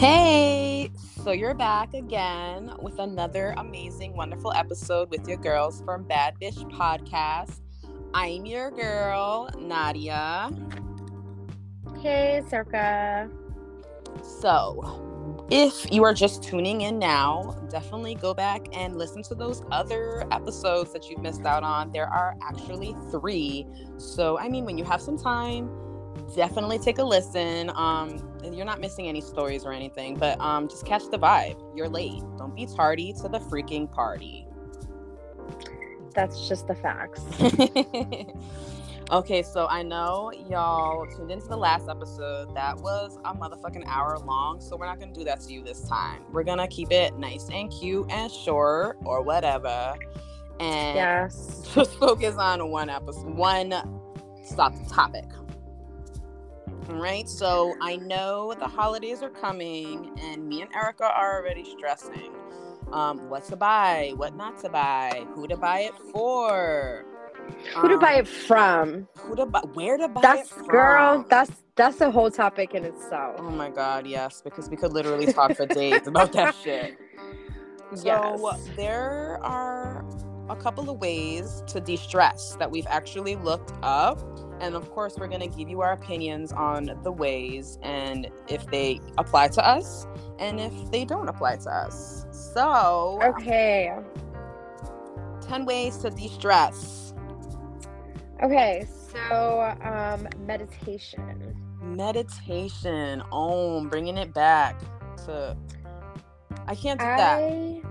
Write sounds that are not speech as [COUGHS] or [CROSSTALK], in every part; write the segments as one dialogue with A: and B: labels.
A: Hey, so you're back again with another amazing, wonderful episode with your girls from Bad Bitch Podcast. I'm your girl, Nadia.
B: Hey, Circa.
A: So, if you are just tuning in now, definitely go back and listen to those other episodes that you've missed out on. There are actually three. So, I mean, when you have some time, definitely take a listen. Um, you're not missing any stories or anything, but um, just catch the vibe. You're late. Don't be tardy to the freaking party.
B: That's just the facts. [LAUGHS]
A: okay, so I know y'all tuned into the last episode. That was a motherfucking hour long, so we're not gonna do that to you this time. We're gonna keep it nice and cute and short or whatever. And
B: yes. [LAUGHS]
A: just focus on one episode, one stop topic. Right, so I know the holidays are coming, and me and Erica are already stressing um, what to buy, what not to buy, who to buy it for,
B: who to
A: um,
B: buy it from,
A: who to buy, where to buy
B: that's
A: it from.
B: girl. That's that's a whole topic in itself.
A: Oh my god, yes, because we could literally talk for days about that shit. [LAUGHS] So
B: Yes.
A: there are a couple of ways to de-stress that we've actually looked up. And of course, we're going to give you our opinions on the ways and if they apply to us and if they don't apply to us. So,
B: Okay.
A: 10 ways to de-stress.
B: Okay. So, um, meditation.
A: Meditation. Oh, bringing it back to I can't do that.
B: I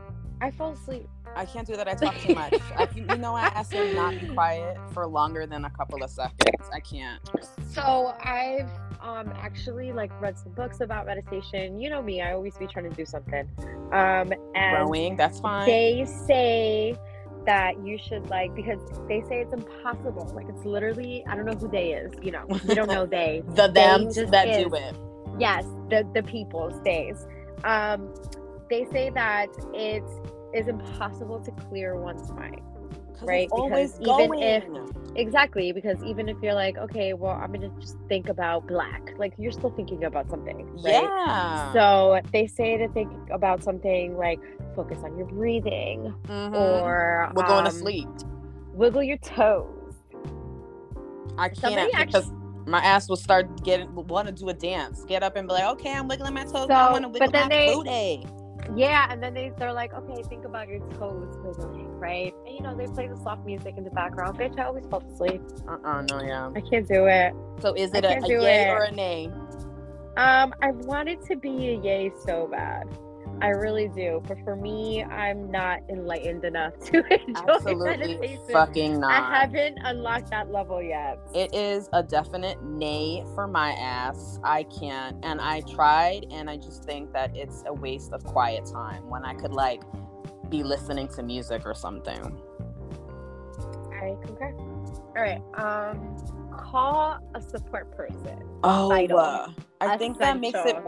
B: I fall asleep.
A: I can't do that. I talk too much. I, you know, I asked him not be quiet for longer than a couple of seconds. I can't.
B: So I've um actually like read some books about meditation. You know me, I always be trying to do something. Um and
A: Rowing, that's fine.
B: they say that you should like because they say it's impossible. Like it's literally I don't know who they is, you know. We don't know they. [LAUGHS]
A: the them that
B: is.
A: do it.
B: Yes, the the people stays. Um they say that it is impossible to clear one's mind Right,
A: always
B: because even
A: going.
B: if- Exactly, because even if you're like, okay, well, I'm gonna just think about black, like you're still thinking about something, right?
A: yeah.
B: So they say to think about something like focus on your breathing
A: Mhm.
B: or
A: we're going to
B: um,
A: sleep.
B: Wiggle your toes.
A: I can't because my ass will start getting want to do a dance. Get up and be like, okay, I'm wiggling my toes.
B: So,
A: I want to
B: but
A: wiggle
B: then
A: my
B: they-
A: booty.
B: Yeah, and then they they're like, okay, think about your toes wiggling, right? And you know they play the soft music in the background. Bitch, I always fall asleep.
A: Uh-uh, no, yeah.
B: I can't do it.
A: So is it a,
B: can't
A: a
B: do
A: yay
B: it.
A: or a nay?
B: Um, I want it to be a yay so bad. I really do, but for me, I'm not enlightened enough [LAUGHS] to enjoy
A: Absolutely
B: meditation.
A: fucking not.
B: I haven't unlocked that level yet.
A: It is a definite nay for my ass. I can't. And I tried, and I just think that it's a waste of quiet time when I could, like, be listening to music or something.
B: I concur. All right. Um, call a support person.
A: Oh, uh, I think that makes it
B: Essential.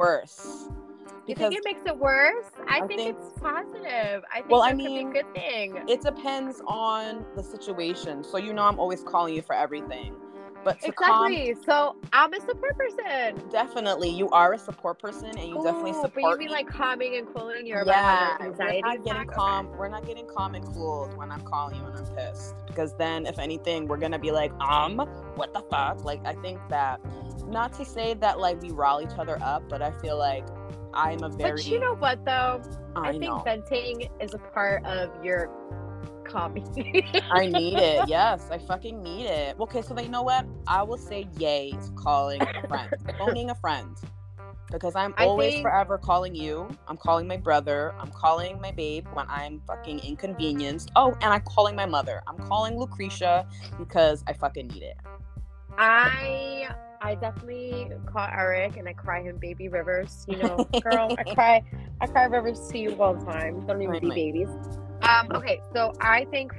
A: Worse.
B: You think it makes it worse? I,
A: I
B: think,
A: think-
B: it's positive. I think
A: Well, I
B: that could be
A: mean,
B: a good thing.
A: it depends on the situation. So, you know, I'm always calling you for everything. But
B: Exactly. So I'm a support person.
A: definitely, you are a support person and you definitely
B: Ooh,
A: support
B: But you mean
A: me.
B: like calming and cooling your
A: yeah,
B: anxiety?
A: we're not getting
B: attack?
A: calm. We're not getting calm and cooled when I'm calling you and I'm pissed. Because then, if anything, we're gonna be like, um, what the fuck? Like, I think that, not to say that like we rile each other up, but I feel like I'm a very.
B: But you know what though?
A: I,
B: I, think
A: know.
B: venting is a part of your comedy.
A: I need it. [LAUGHS] Yes, I fucking need it. Okay, so then you know what? I will say yay to calling a friend, phoning [LAUGHS] a friend. Because I'm
B: I
A: always
B: think-
A: forever calling you. I'm calling my brother. I'm calling my babe when I'm fucking inconvenienced. Oh, and I'm calling my mother. I'm calling Lucretia because I fucking need it.
B: I I definitely call Eric and I cry him baby rivers. You know, [LAUGHS] girl, I cry I cry rivers to you all the time. Don't even
A: Right,
B: be
A: right.
B: babies. Um, okay, so I think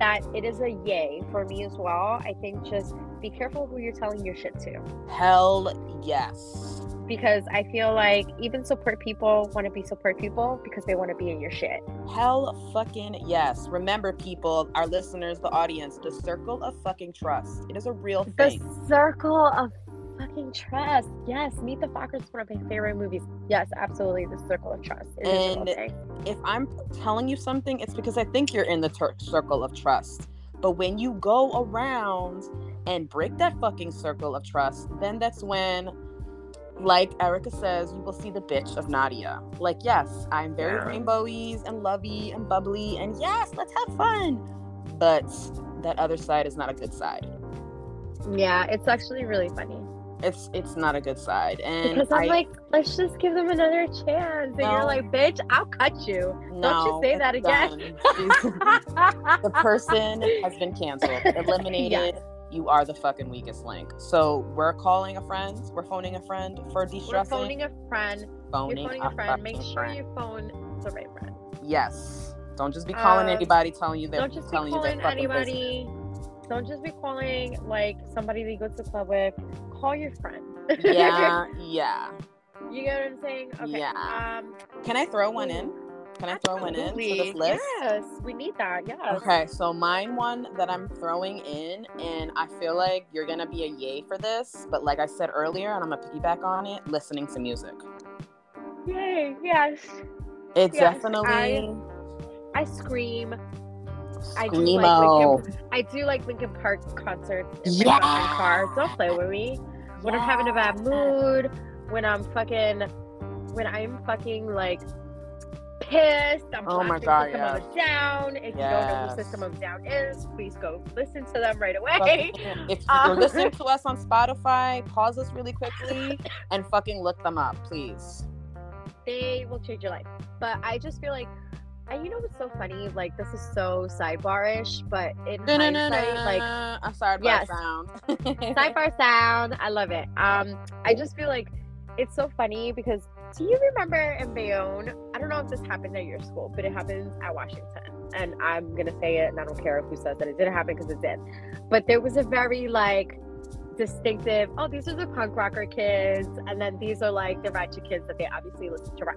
B: that it is a yay for me as well. I think just be careful who you're telling your shit to.
A: Hell yes.
B: Because I feel like even support people want to be support people because they want to be in your shit.
A: Hell fucking yes. Remember, people, our listeners, the audience, the circle of fucking trust. It is a real thing.
B: The circle of fucking trust. Yes, Meet the Fockers is one of my favorite movies. Yes, absolutely. The Circle of Trust. It is a real
A: And-
B: thing.
A: if I'm telling you something, it's because I think you're in the tur circle of trust. But when you go around and break that fucking circle of trust, then that's when, like Erica says, you will see the bitch of Nadia. Like, yes, I'm very
B: Yeah.
A: rainbowy and lovey and bubbly, and yes, let's have fun. But that other side is not a good side.
B: Yeah, it's actually really funny.
A: It's it's not a good side, and
B: Because I'm
A: I-
B: like, let's just give them another chance. And
A: No.
B: you're like, bitch, I'll cut you.
A: no,
B: Don't
A: you say
B: that again. [LAUGHS]
A: the person has been canceled, [LAUGHS] eliminated. You are the fucking weakest link. So we're calling a friend. We're phoning a friend for
B: We're phoning a friend.
A: Phoning
B: You're phoning a friend. Make sure
A: friend.
B: you phone the right friend.
A: Yes. Don't just be calling
B: Uh,
A: anybody telling you they're
B: Don't just be calling
A: they're fucking busy.
B: anybody. Don't just be calling like somebody that you go to the club with. Call your friend.
A: Yeah, [LAUGHS] yeah.
B: you get what I'm saying? Okay.
A: Yeah.
B: Um,
A: Can I throw one in? Can I throw one in to
B: absolutely.
A: this list?
B: Yes, we need that. Yeah.
A: Okay, so mine one that I'm throwing in, and I feel like you're gonna be a yay for this, but like I said earlier, and I'm gonna piggyback on it, listening to music.
B: Yay. Yes.
A: It
B: Yes,
A: definitely
B: I scream. I do like
A: screamo.
B: Linkin, I do like Linkin Park concerts in my
A: Yeah.
B: fucking car. Don't play with me. When I'm having a bad mood, when I'm fucking, when I'm fucking like pissed, I'm
A: Oh my God,
B: System
A: yes.
B: of Down. If you don't know
A: Yes.
B: who System of Down is, please go listen to them right away. [LAUGHS]
A: If [LAUGHS]
B: Um,
A: you're listening to us on [LAUGHS] Spotify, pause us really quickly and fucking look them up, please.
B: they will change your life. But I just feel like, and you know what's so funny? Like this is so sidebarish, but in hindsight, like
A: a sidebar
B: Yes.
A: sound.
B: sidebar sound. I love it. Um, I just feel like it's so funny because do you remember in Bayonne? I don't know if this happened at your school, but it happens at Washington. And I'm gonna say it, and I don't care who says that it didn't happen because it did. But there was a very like distinctive. Oh, these are the punk rocker kids, and then these are like the ratchet kids that they obviously listen to rap.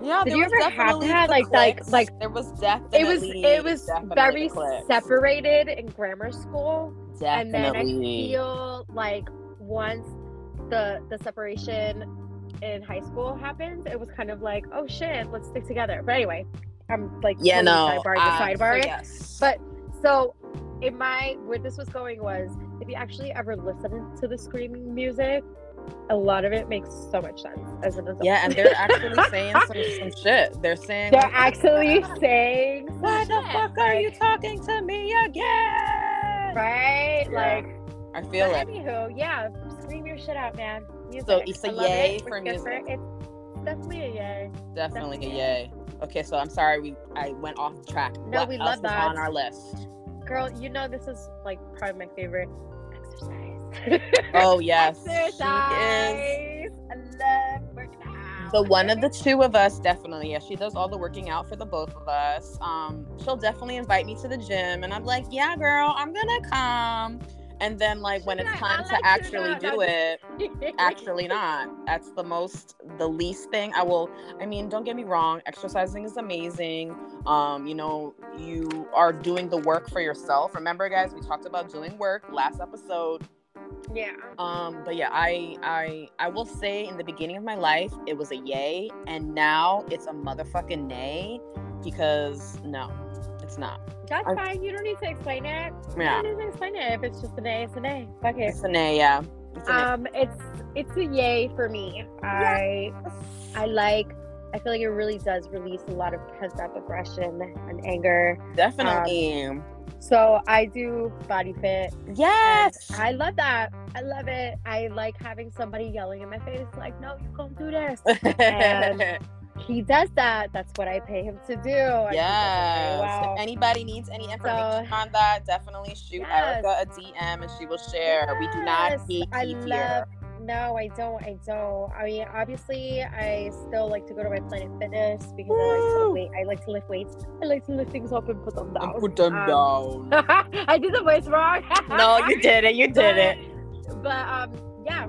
A: Yeah,
B: Did
A: there
B: you
A: was
B: ever have
A: definitely
B: that? Like- like- like-
A: there was definitely
B: It was it was very separated in grammar school. and then I feel like once the the separation in high school happens, it was kind of like, oh shit, let's stick together. But anyway, I'm like
A: yeah, no.
B: sidebar
A: uh,
B: to
A: so
B: sidebar. it.
A: yes.
B: But so in my where this was going was if you actually ever listen to the screaming music, a lot of it makes so much sense as an adult.
A: yeah, and they're actually [LAUGHS] saying some, some shit. They're saying
B: they're
A: like,
B: actually saying
A: Why the
B: shit,
A: fuck are you talking to me again?
B: right?
A: Yeah.
B: Like
A: I feel it.
B: anywho, yeah, scream your shit out, man. Music.
A: So it's a yay
B: it.
A: for music.
B: It's definitely a yay.
A: Definitely a
B: Definitely.
A: yay. Okay, so I'm sorry we I went off track.
B: No,
A: what
B: we
A: else
B: love that.
A: on our list?
B: Girl, you know this is like probably my favorite exercise. [LAUGHS]
A: Oh yes, [LAUGHS] she is
B: exercise. I love working out.
A: the one of the two of us. Definitely, yeah. She does all the working out for the both of us. Um, she'll definitely invite me to the gym, and I'm like, yeah, girl, I'm gonna come. And then like when it's time
B: "I
A: to actually do it, actually [LAUGHS] not. That's the most the least thing. I will i mean don't get me wrong exercising is amazing. Um you know you are doing the work for yourself. Remember guys we talked about doing work last episode.
B: Yeah.
A: um but yeah i i i will say in the beginning of my life it was a yay and now it's a motherfucking nay because no it's not
B: That's
A: I-
B: fine. You don't need to explain it.
A: yeah
B: You don't need to explain it. If it's just an A, it's an A. Fuck it.
A: it's a nay yeah it's a nay.
B: Um, it's it's a yay for me. I I like. I feel like it really does release a lot of pent up aggression and anger.
A: definitely
B: So I do body fit.
A: yes
B: I love that. I love it. I like having somebody yelling in my face, like, "No, you can't do this." [LAUGHS] And he does that. That's what I pay him to do. and he does it very
A: Yes.
B: well.
A: If anybody needs any information on that, definitely shoot
B: Yes.
A: Erica a DM and she will share. We do not
B: Yes,
A: hate
B: I love. No, I don't. I don't. I mean, obviously, I still like to go to my Planet Fitness because I like to
A: Woo!
B: wait. I like to lift weights. I like to lift things up and put them down.
A: And put them
B: Um,
A: down. [LAUGHS]
B: I did the voice wrong.
A: no, you did it. You did [LAUGHS] it.
B: But, but um, yeah.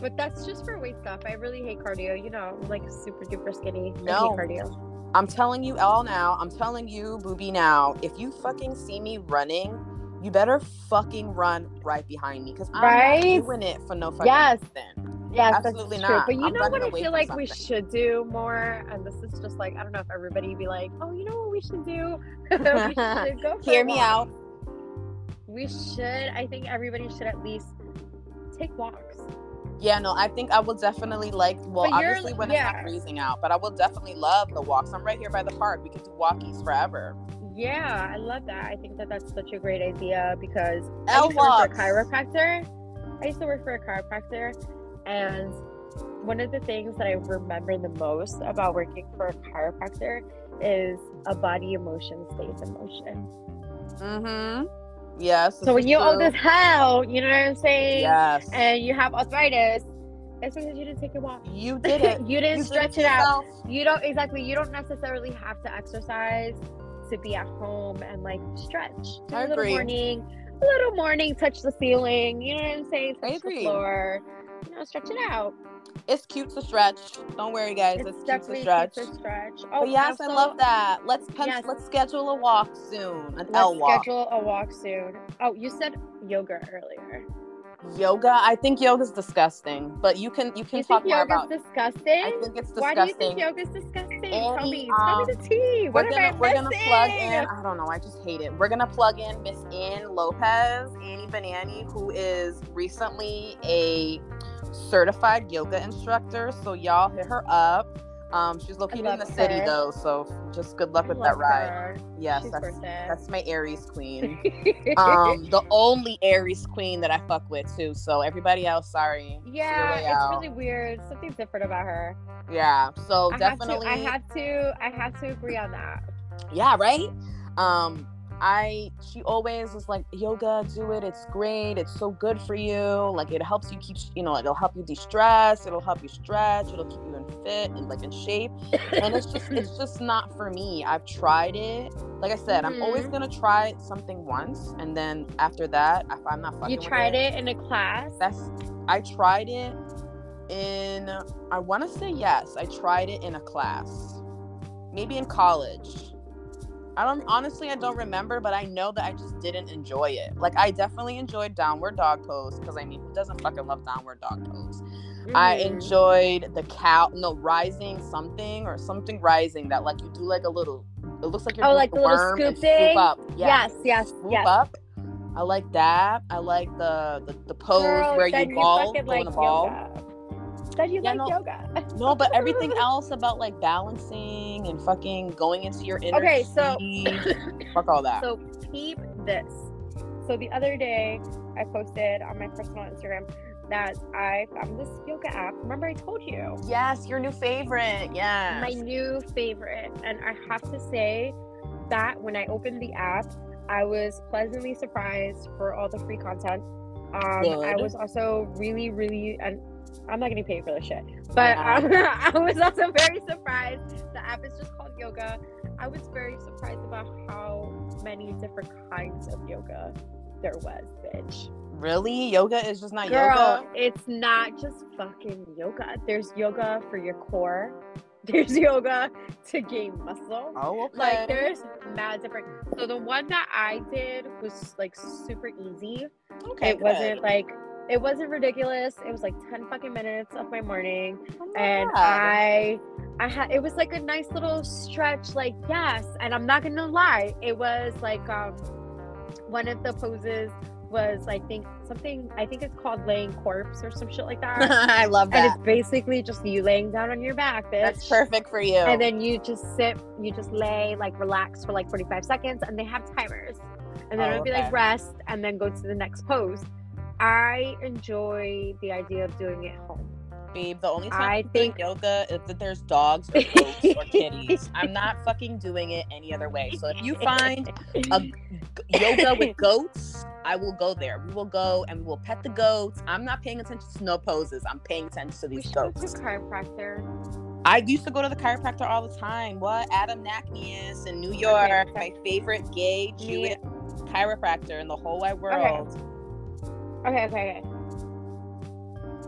B: But that's just for weight stuff. I really hate cardio. You know, I'm like super duper skinny.
A: No.
B: cardio.
A: I'm telling you all now. I'm telling you, booby, now. If you fucking see me running you better fucking run right behind me because I'm
B: Right?
A: doing it for no fucking
B: Yes.
A: reason.
B: Yes,
A: Absolutely not.
B: But you
A: I'm
B: know what I feel like we should do more, and this is just like I don't know if everybody be like, oh, you know what we should do? [LAUGHS] we [LAUGHS] should go. For
A: Hear me out.
B: We should. I think everybody should at least take walks.
A: Yeah, no, I think I will definitely like. Well, obviously when it's not freezing out, but I will definitely love the walks. I'm right here by the park. We could do walkies forever.
B: Yeah, I love that. I think that that's such a great idea because I used to work for a chiropractor. I used to work for a chiropractor, and one of the things that I remember the most about working for a chiropractor is a body emotion stays in motion.
A: Mm-hmm. Yes.
B: So when you owe
A: true.
B: this hell, you know what I'm saying?
A: yes,
B: And you have arthritis, it's because you didn't take a walk.
A: you [LAUGHS] didn't.
B: you didn't
A: You did
B: stretch it out.
A: yourself.
B: You don't exactly. You don't necessarily have to exercise to be at home and like stretch. Do
A: I
B: a little
A: agree.
B: morning, a little morning, touch the ceiling. You know what I'm saying?
A: I
B: Touch the
A: agree.
B: floor. You know, stretch it out.
A: It's cute to stretch. Don't worry, guys. It's,
B: It's,
A: cute to stretch.
B: cute to stretch. Oh,
A: But yes, I love that. Let's pen-
B: Yes.
A: let's schedule a walk soon. An
B: Let's
A: L walk.
B: schedule a walk soon. Oh, you said yoga earlier.
A: Yoga. I think yoga's disgusting, but you can you can
B: you
A: talk
B: think
A: more about.
B: disgusting?
A: I think it's
B: Why do you
A: disgusting.
B: think yoga's disgusting? tell
A: Annie,
B: me. Tell me
A: um,
B: the tea. What
A: we're
B: am
A: gonna we're gonna plug in. I don't know. I just hate it. We're gonna plug in Miss Ann Lopez, Annie Banani, who is recently a certified yoga instructor. So y'all hit her up. Um, she's located in the city though, so just good luck
B: I
A: with that ride.
B: her.
A: Yes,
B: She's
A: that's that's my Aries queen. [LAUGHS] um, the only Aries queen that I fuck with too. So everybody else, sorry.
B: Yeah, it's
A: out.
B: really weird. Something's different about her.
A: Yeah. So
B: I
A: definitely.
B: have to. I have to. I have to agree on that.
A: yeah right um i she always was like yoga do it it's great it's so good for you like it helps you keep you know it'll help you de-stress it'll help you stretch it'll keep you in fit and like in shape and it's just it's just not for me i've tried it like i said i'm always
B: Mhm.
A: gonna try something once and then after that if i'm not fucking
B: You tried it in a class.
A: that's i tried it in i want to say yes i tried it in a class maybe in college i don't honestly i don't remember but i know that i just didn't enjoy it like i definitely enjoyed downward dog pose because i mean who doesn't fucking love downward dog pose i
B: Mhm.
A: enjoyed the cow no rising something or something rising that like you do like a little it looks like you're
B: Oh, like
A: a
B: the little
A: worm and
B: scoop thing?
A: up
B: Yes, yes,
A: swoop
B: yes.
A: up I like that. I like the the, the pose
B: Girl,
A: where you ball,
B: fucking like
A: a ball.
B: yoga. Then you
A: Yeah,
B: like
A: no.
B: yoga.
A: No, but everything [LAUGHS] else about like balancing and fucking going into your inner
B: Okay, so-
A: fuck all that. [COUGHS]
B: So keep this. So the other day I posted on my personal Instagram that I found this yoga app. Remember I told you
A: yes, your new favorite. Yeah.
B: my new favorite, and I have to say that when I opened the app, I was pleasantly surprised for all the free content. Um, I was also really, really, and I'm not getting paid for this shit, but
A: Yeah.
B: um, [LAUGHS] I was also very surprised. The app is just called yoga. I was very surprised about how many different kinds of yoga there was, bitch.
A: really? Yoga is just not
B: Girl,
A: yoga.
B: it's not just fucking yoga. There's yoga for your core. [LAUGHS] There's yoga to gain muscle.
A: Oh, okay.
B: Like there's mad different. So the one that I did was like super easy.
A: okay,
B: it wasn't like it wasn't ridiculous. It was like 10 fucking minutes of my morning
A: Oh
B: and I I had it was like a nice little stretch like yes, and I'm not to lie. It was like um one of the poses was I think something I think it's called laying corpse or some shit like that. [LAUGHS]
A: I love that.
B: and it's basically just you laying down on your back, bitch.
A: That's perfect for you.
B: And then you just sit, you just lay, like relax for like 45 seconds, and they have timers. And then
A: Oh,
B: it'll be
A: okay.
B: like rest and then go to the next pose. I enjoy the idea of doing it home.
A: Babe, the only time
B: I think-
A: yoga is that there's dogs or goats or kitties. I'm not [LAUGHS] fucking doing it any other way. So if you find a [LAUGHS] g- yoga with goats, I will go there. We will go and we will pet the goats. I'm not paying attention to no poses. I'm paying attention to
B: we
A: these
B: go
A: goats.
B: to chiropractor.
A: I used to go to the chiropractor all the time. What? Adam Nacknius in New York,
B: Okay.
A: my favorite gay Jewish chiropractor in the whole wide world.
B: Okay, okay, okay. okay.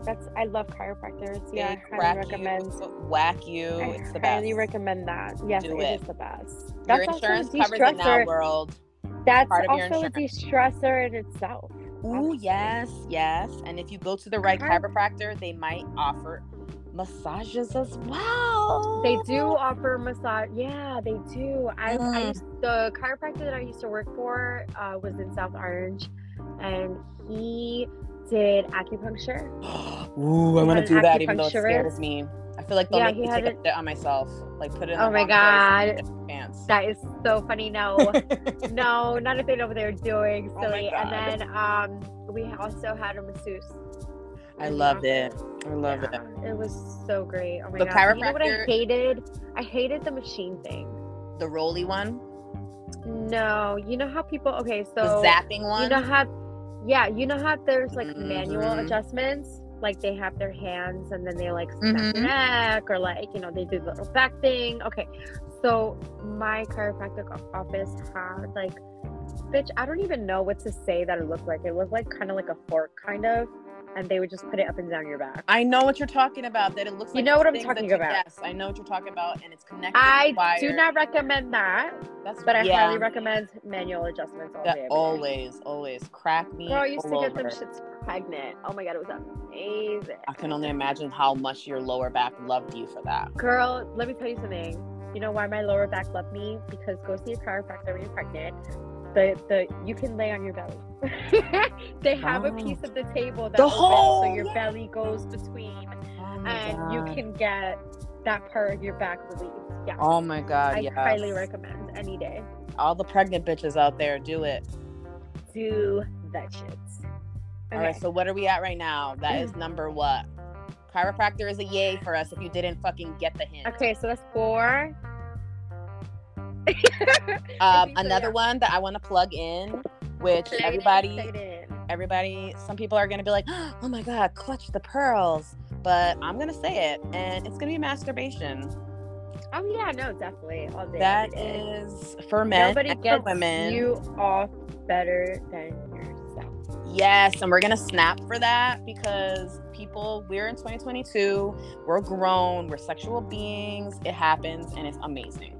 B: That's I love chiropractors. Yeah,
A: They
B: I highly recommend.
A: you, whack you.
B: I
A: it's the best.
B: highly recommend that. Yes,
A: Do
B: it
A: it.
B: is the best.
A: Your
B: That's also a
A: insurance covers it now, world.
B: That's
A: your
B: also a de-stressor in itself.
A: Ooh,
B: honestly.
A: yes, yes. And if you go to the right
B: Chiro-
A: chiropractor, they might offer massages as well.
B: They do offer massage. Yeah, they do. I, I
A: Mm.
B: used, the chiropractor that I used to work for uh, was in South Orange, and he did acupuncture. [GASPS]
A: Ooh, I want to do that even though it scares me. I feel like they'll
B: Yeah,
A: make
B: he
A: me take a
B: it-
A: on myself. Like put it in
B: Oh my God.
A: pants.
B: That is so funny. No, [LAUGHS] no, not if they know what they're doing.
A: Oh
B: Silly. and then um, we also had a masseuse.
A: I loved it. I love it.
B: Yeah, It was so great. Oh my
A: The
B: god! You know what I hated? I hated the machine thing.
A: The roly one,
B: No, you know how people? Okay, so
A: the zapping one.
B: you know how? Yeah, you know how there's like manual
A: Mhm.
B: adjustments. Like they have their hands and then they like snap
A: Mhm.
B: your neck or like you know they do the little back thing. Okay, so my chiropractic office had like, bitch, I don't even know what to say that it looked like. It looked like kind of like a fork, kind of, and they would just put it up and down your back.
A: I know what you're talking about. That it looks like
B: You
A: like
B: know what I'm talking about.
A: Yes, I know what you're talking about, and it's connected.
B: I do not recommend that,
A: That's
B: but I highly recommend manual adjustments all
A: that
B: day. every day.
A: always, always crack me.
B: Girl, I used to get them shits pregnant. Oh my god, it was amazing.
A: I can only imagine how much your lower back loved you for that.
B: Girl, let me tell you something. You know why my lower back loved me? Because go see a chiropractor when you're pregnant. The the you can lay on your belly. [LAUGHS] they have a
A: Oh.
B: piece of the table that
A: The
B: opens
A: whole-
B: so your
A: yeah.
B: belly goes between
A: Oh
B: and you can get that part of your back released. Yeah.
A: Oh my god,
B: I
A: yes.
B: highly recommend any day.
A: All the pregnant bitches out there, do it.
B: Do that shit.
A: All right, so what are we at right now? That is [CLEARS THROAT] number what? Chiropractor is a yay for us if you didn't fucking get the hint.
B: Okay, so that's four.
A: Um, another one that I want to plug in, which
B: Plug
A: everybody, everybody, some people are gonna be like, [GASPS] oh my god, clutch the pearls. But I'm gonna say it, and it's gonna be masturbation.
B: Oh yeah, no, definitely all day.
A: That is for men
B: Nobody
A: and for
B: gets
A: women.
B: you off better than yourself.
A: Yes, and we're gonna snap for that because people, we're in 2022, we're grown, we're sexual beings. It happens, and it's amazing.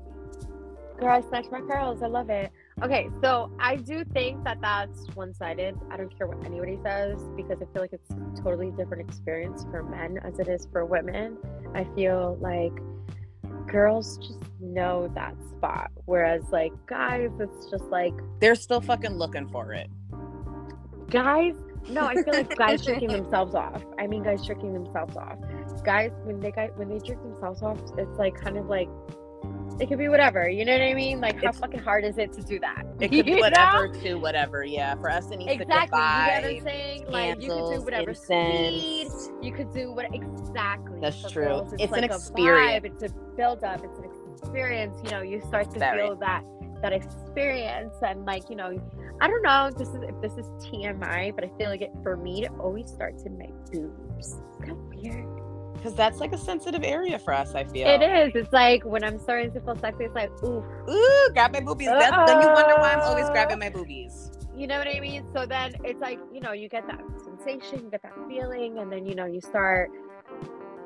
B: Girl, I snatch my pearls. I love it. Okay, so I do think that that's one-sided. I don't care what anybody says because I feel like it's a totally different experience for men as it is for women. I feel like girls just know that spot, whereas like guys, it's just like
A: They're still fucking looking for it.
B: guys no i feel like guys [LAUGHS] tricking themselves off i mean guys tricking themselves off guys when they got when they jerk themselves off it's like kind of like it could be whatever you know what i mean like how
A: It's-
B: fucking hard is it to do that
A: It could [LAUGHS] be
B: know?
A: whatever to whatever. Yeah, for us, it needs
B: exactly
A: to
B: you get what i'm saying like you could do whatever speed you could do what exactly
A: That's
B: For
A: true.
B: girls,
A: It's an
B: like a
A: experience.
B: vibe, it's a build up it's an experience you know you start to
A: Very.
B: feel that that experience and like you know i don't know this is if this is tmi but i feel like it for me it always starts in my boobs is that weird
A: Because that's like a sensitive area for us, I feel.
B: it is it's like when i'm starting to feel sexy it's like ooh
A: Ooh, grab my boobies. That- then you wonder why I'm always grabbing my boobies.
B: you know what i mean so then it's like you know you get that sensation you get that feeling and then you know you start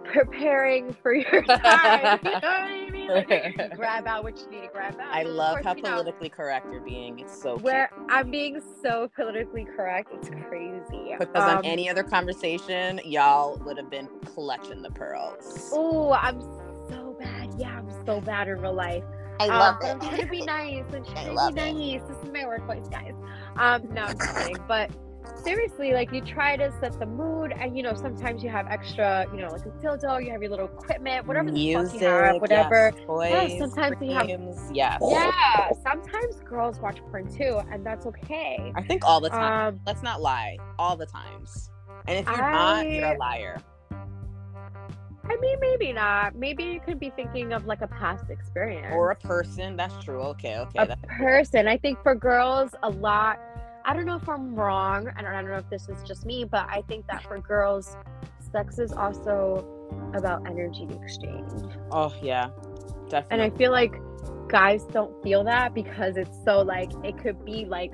B: preparing for your [LAUGHS] time you know what i mean like, you [LAUGHS] grab out what you need to grab out
A: I love
B: course,
A: how
B: you know,
A: politically correct you're being. It's so
B: where I'm being so politically correct, it's crazy.
A: cute. Because on
B: Um,
A: any other conversation, y'all would have been clutching the pearls.
B: Oh, I'm so bad. Yeah, I'm so bad in real life.
A: I
B: Um,
A: love
B: I'm
A: it.
B: trying to be nice. I'm
A: I
B: trying
A: love
B: to
A: it.
B: be [LAUGHS] nice. This is my work voice, guys. Um, no, I'm just kidding. But seriously, like you try to set the mood, and you know sometimes you have extra, you know, like a dildo, you have your little equipment, whatever the fuck you have, whatever.
A: yes, toys,
B: sometimes we have-
A: games, yes.
B: Yeah, sometimes girls watch porn too, and that's okay.
A: I think all the time.
B: Um,
A: Let's not lie. All the times. And if you're not, you're a liar.
B: I mean, maybe not. Maybe you could be thinking of like a past experience.
A: Or a person. That's true. Okay, okay.
B: a person. I think for girls, a lot. I don't know if I'm wrong. I don't, I don't know if this is just me, but I think that for girls, sex is also about energy exchange.
A: oh yeah. Definitely.
B: And I feel like guys don't feel that because it's so like, it could be like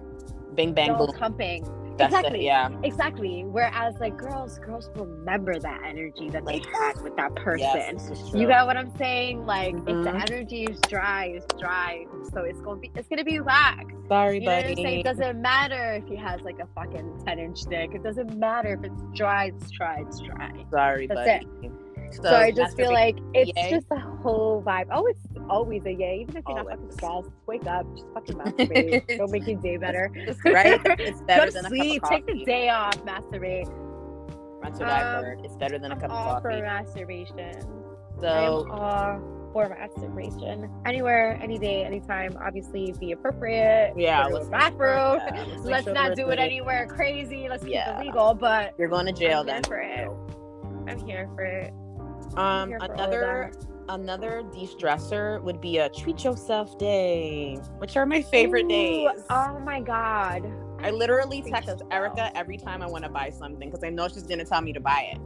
A: Bing bang boom.
B: humping.
A: That's
B: exactly.
A: it. Yeah.
B: Exactly. Whereas like girls, girls remember that energy that they
A: Like,
B: had with that person.
A: Yes, this is true.
B: You got what I'm saying? Like if the
A: Mhm.
B: energy is dry, it's dry. So it's gonna be it's gonna be whack.
A: Sorry,
B: You know what I'm
A: buddy.
B: It doesn't matter if he has like a fucking 10 inch dick. It doesn't matter if it's dry, it's dry, it's dry.
A: Sorry,
B: That's
A: buddy.
B: So, I just feel like it's
A: yay?
B: just a whole vibe. Oh, it's always a yay. Even if you're not fucking
A: Always.
B: stressed, wake up, just fucking [LAUGHS] masturbate. It'll make your day better. [LAUGHS]
A: Right. [LAUGHS] It's better than a
B: sleep.
A: cup of coffee.
B: Take the day off. Masturbate.
A: That's what I've
B: Um,
A: heard. It's better than a
B: I'm
A: cup of
B: all for
A: coffee.
B: masturbation. I'm
A: So
B: all for masturbation. Anywhere, any day, anytime. Obviously, be appropriate.
A: yeah, let's
B: a bathroom.
A: yeah, make
B: Let's
A: sure
B: not do it anywhere crazy. Let's keep
A: Yeah.
B: it legal. But
A: You're going to jail
B: I'm here
A: then.
B: for it. I'm here for it.
A: Um,
B: here for all of
A: another another de-stressor would be a treat yourself day, which are my favorite
B: Ooh,
A: days.
B: Oh my god.
A: I literally text
B: yourself.
A: Erica every time I want to buy something because I know she's gonna tell me to buy it.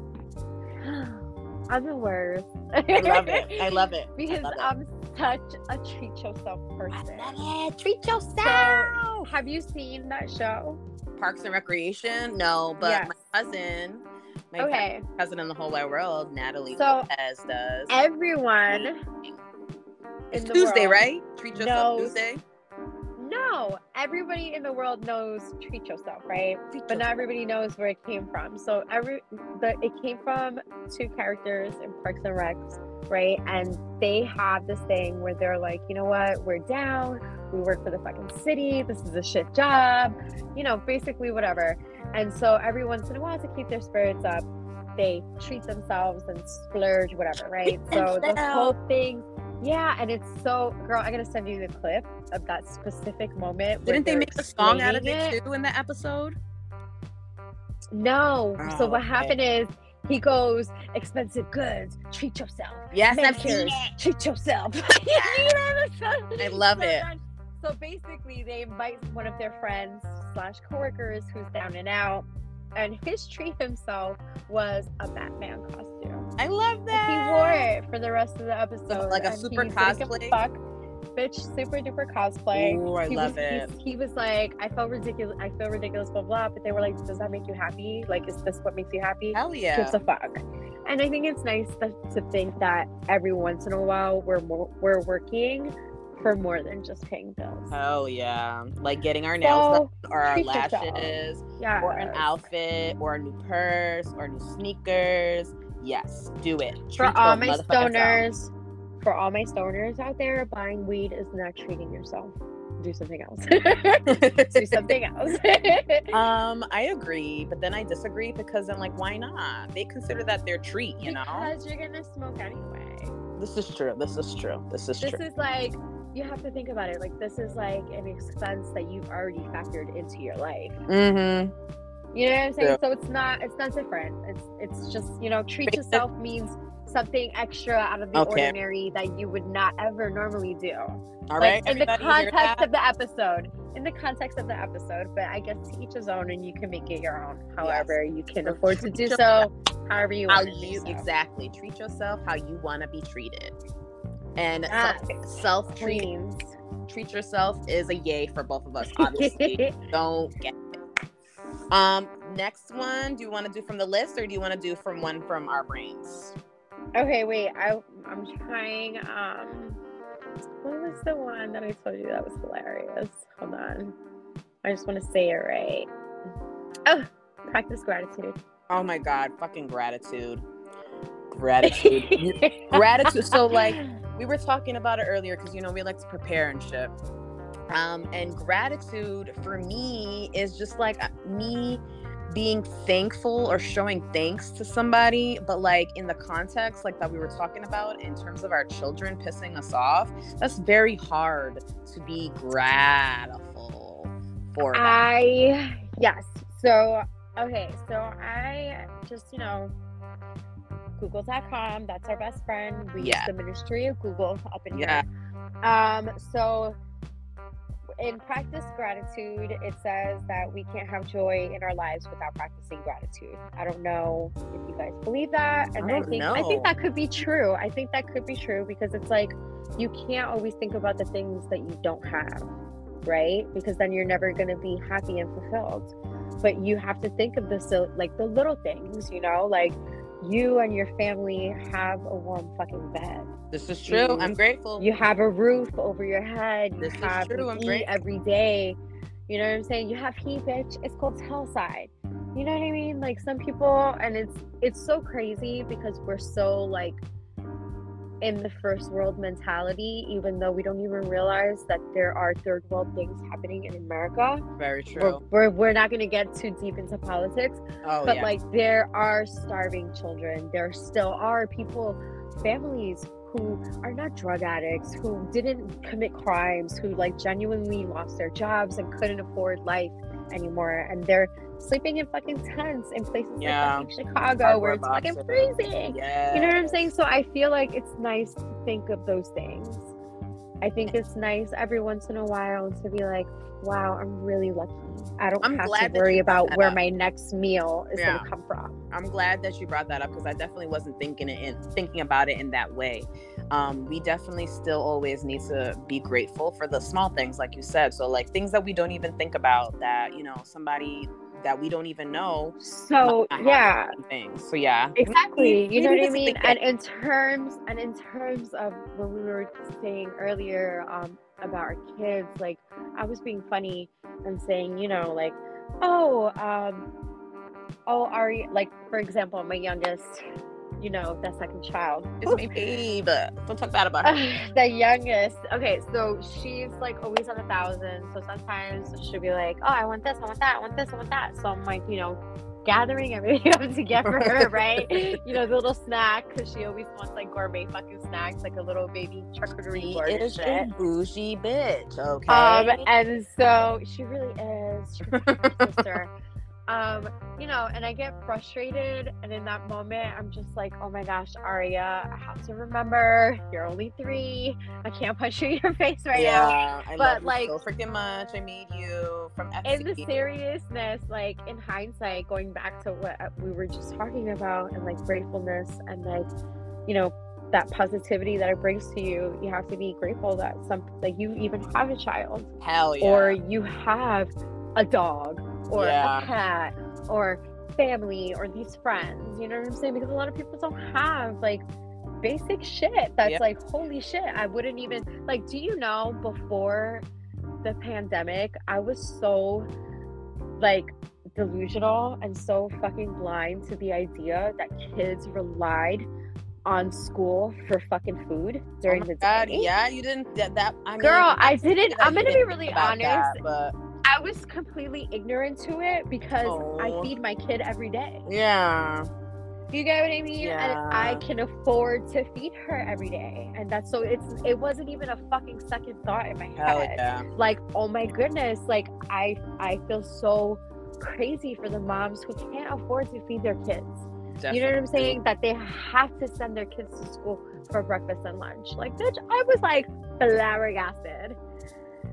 A: [GASPS]
B: I'm the worst.
A: I love it. I [LAUGHS] love it.
B: Because
A: love it.
B: I'm such a treat yourself person.
A: it. Treat yourself.
B: So, have you seen that show?
A: Parks and Recreation? No, but
B: Yes.
A: my cousin, my
B: Okay.
A: cousin in the whole wide world, Natalie
B: So,
A: Lopez does.
B: Everyone
A: It's
B: in the
A: Tuesday,
B: world
A: right? Treat yourself
B: knows-
A: Tuesday.
B: No, everybody in the world knows treat yourself, right?
A: Treat
B: But not everybody knows where it came from. So every the it came from two characters in Parks and Recs, right? And they have this thing where they're like, you know what, we're down, we work for the fucking city, this is a shit job, you know, basically whatever. And so every once in a while to keep their spirits up, they treat themselves and splurge, whatever, [LAUGHS] right? So the whole thing yeah, and it's so girl, I gotta send you the clip of that specific moment. where
A: Didn't they make a song out of
B: explaining
A: it too in the episode?
B: No. so
A: Oh,
B: what
A: okay.
B: happened is he goes, expensive goods, treat yourself.
A: Yes, I've seen it.
B: treat yourself. [LAUGHS] You know,
A: I love
B: so
A: it.
B: good. So basically they invite one of their friends slash coworkers who's down and out. And his treat himself was a Batman costume.
A: I love that.
B: he wore it for the rest of the episode.
A: like a super
B: he didn't a
A: cosplay?
B: Fuck. Bitch, super duper cosplay.
A: Ooh, I
B: he
A: love
B: was,
A: it.
B: He was like, I felt ridiculous. I feel ridiculous, blah blah. But they were like, Does that make you happy? Like, is this what makes you happy?
A: Hell yeah.
B: Gives a fuck. And I think it's nice to, to think that every once in a while we're we're working for more than just paying bills.
A: Oh yeah. Like getting our nails
B: So,
A: done or our lashes
B: yeah.
A: or an outfit or a new purse or new sneakers. Yes, do it.
B: For all my
A: motherfucking self.
B: stoners, for all my stoners out there, buying weed is not treating yourself. Do something else. [LAUGHS] Do something else. [LAUGHS]
A: um, I agree, but then I disagree because I'm like why not? They consider that their treat, you know?
B: because you're gonna smoke anyway.
A: This is true. This is true. This is
B: This
A: true.
B: This is like you have to think about it. Like this is like an expense that you've already factored into your life.
A: mm-hmm.
B: You know what I'm saying?
A: Yeah.
B: So it's not it's not different. It's it's just you know treat yourself means something extra out of the
A: Okay.
B: ordinary that you would not ever normally do.
A: All
B: like
A: right.
B: in the context of the episode. In the context of the episode, but I guess to each his own, and you can make it your own. However, you can afford to do so. However you want to
A: you
B: do so.
A: exactly treat yourself how you want to be treated. And
B: Yes.
A: self treat treat yourself is a yay for both of us. Obviously, [LAUGHS] don't get it. Um, next one. Do you want to do from the list, or do you want to do from one from our brains?
B: Okay, wait. I I'm trying. Um, what was the one that I told you that was hilarious? Hold on. I just want to say it right. Oh, practice gratitude.
A: Oh my god, fucking gratitude, gratitude, [LAUGHS] gratitude. So like we were talking about it earlier because you know we like to prepare and shit. Um, and gratitude for me is just like uh, me being thankful or showing thanks to somebody, but like in the context like that we were talking about in terms of our children pissing us off, that's very hard to be grateful for.
B: I yes. So okay, so I just you know Google.com. That's our best friend. We
A: Yeah.
B: use the Ministry of Google up in
A: Yeah.
B: here. Um. So in practice gratitude, it says that we can't have joy in our lives without practicing gratitude. I don't know if you guys believe that, and I,
A: don't
B: think I think that could be true. I think that could be true because it's like you can't always think about the things that you don't have, right? Because then you're never going to be happy and fulfilled. but you have to think of the so like the little things, you know, like you and your family have a warm fucking bed.
A: This is true.
B: You-
A: I'm grateful.
B: You have a roof over your head. You
A: This is true, I'm grateful.
B: every day. You know what I'm saying? You have heat, bitch. It's called hillside. You know what I mean? Like some people, and it's it's so crazy because we're so like in the first world mentality, even though we don't even realize that there are third world things happening in America.
A: Very
B: We're,
A: true.
B: we're, we're not going to get too deep into politics,
A: Oh
B: but
A: yeah.
B: like there are starving children there still are people families who are not drug addicts who didn't commit crimes who like genuinely lost their jobs and couldn't afford life anymore and they're sleeping in fucking tents in places
A: Yeah.
B: like fucking chicago where it's fucking freezing
A: yeah.
B: you know what i'm saying so i feel like it's nice to think of those things i think it's nice every once in a while to be like wow i'm really lucky i don't
A: I'm
B: have
A: glad
B: to worry about where
A: up.
B: my next meal is
A: Yeah.
B: going to come from
A: I'm glad that you brought that up because I definitely wasn't thinking it in thinking about it in that way. Um, we definitely still always need to be grateful for the small things, like you said. So like things that we don't even think about that you know somebody that we don't even know.
B: So
A: might not have
B: yeah,
A: Things. So yeah.
B: exactly. You know what I mean? And in terms and in terms of when we were saying earlier um, about our kids, like I was being funny and saying, you know, like, oh, um, oh, Ari, like for example, my youngest, you know, that second child.
A: It's my babe. Don't talk bad about her. [LAUGHS]
B: the youngest. Okay, so she's like always on a thousand. So sometimes she'll be like, "Oh, I want this, I want that, I want this, I want that." So I'm like, you know, gathering everything [LAUGHS] up to get for her, right? [LAUGHS] you know, the little snack because she always wants like gourmet fucking snacks, like a little baby charcuterie board
A: is a bougie bitch. Okay.
B: Um, and so she really is. She's good sister. Um, you know, and I get frustrated, and in that moment, I'm just like, oh my gosh, Aria, I have to remember you're only three. I can't [LAUGHS] punch you in your face right now.
A: yeah, I
B: But, like-
A: so freaking much. I made you from
B: In the seriousness, like in hindsight, going back to what we were just talking about, and like gratefulness, and like, you know, that positivity that it brings to you, you have to be grateful that some like you even have a child.
A: Hell yeah.
B: or you have a dog or
A: Yeah.
B: a cat or family or these friends you know what i'm saying because a lot of people don't have like basic shit that's
A: Yep.
B: like holy shit i wouldn't even like do you know before the pandemic i was so like delusional and so fucking blind to the idea that kids relied on school for fucking food
A: Oh
B: during
A: my
B: the
A: God, yeah, you didn't that, that I mean,
B: Girl, I didn't I'm gonna be really honest
A: that, but
B: I was completely ignorant to it because I
A: Oh.
B: feed my kid every day.
A: yeah.
B: You get what I mean? And I can afford to feed her every day. And that's so it's it wasn't even a fucking second thought in my head.
A: yeah.
B: Like, oh my goodness, like I I feel so crazy for the moms who can't afford to feed their kids. You know what I'm saying? That they have to send their kids to school for breakfast and lunch. Like, bitch, I was like flabbergasted.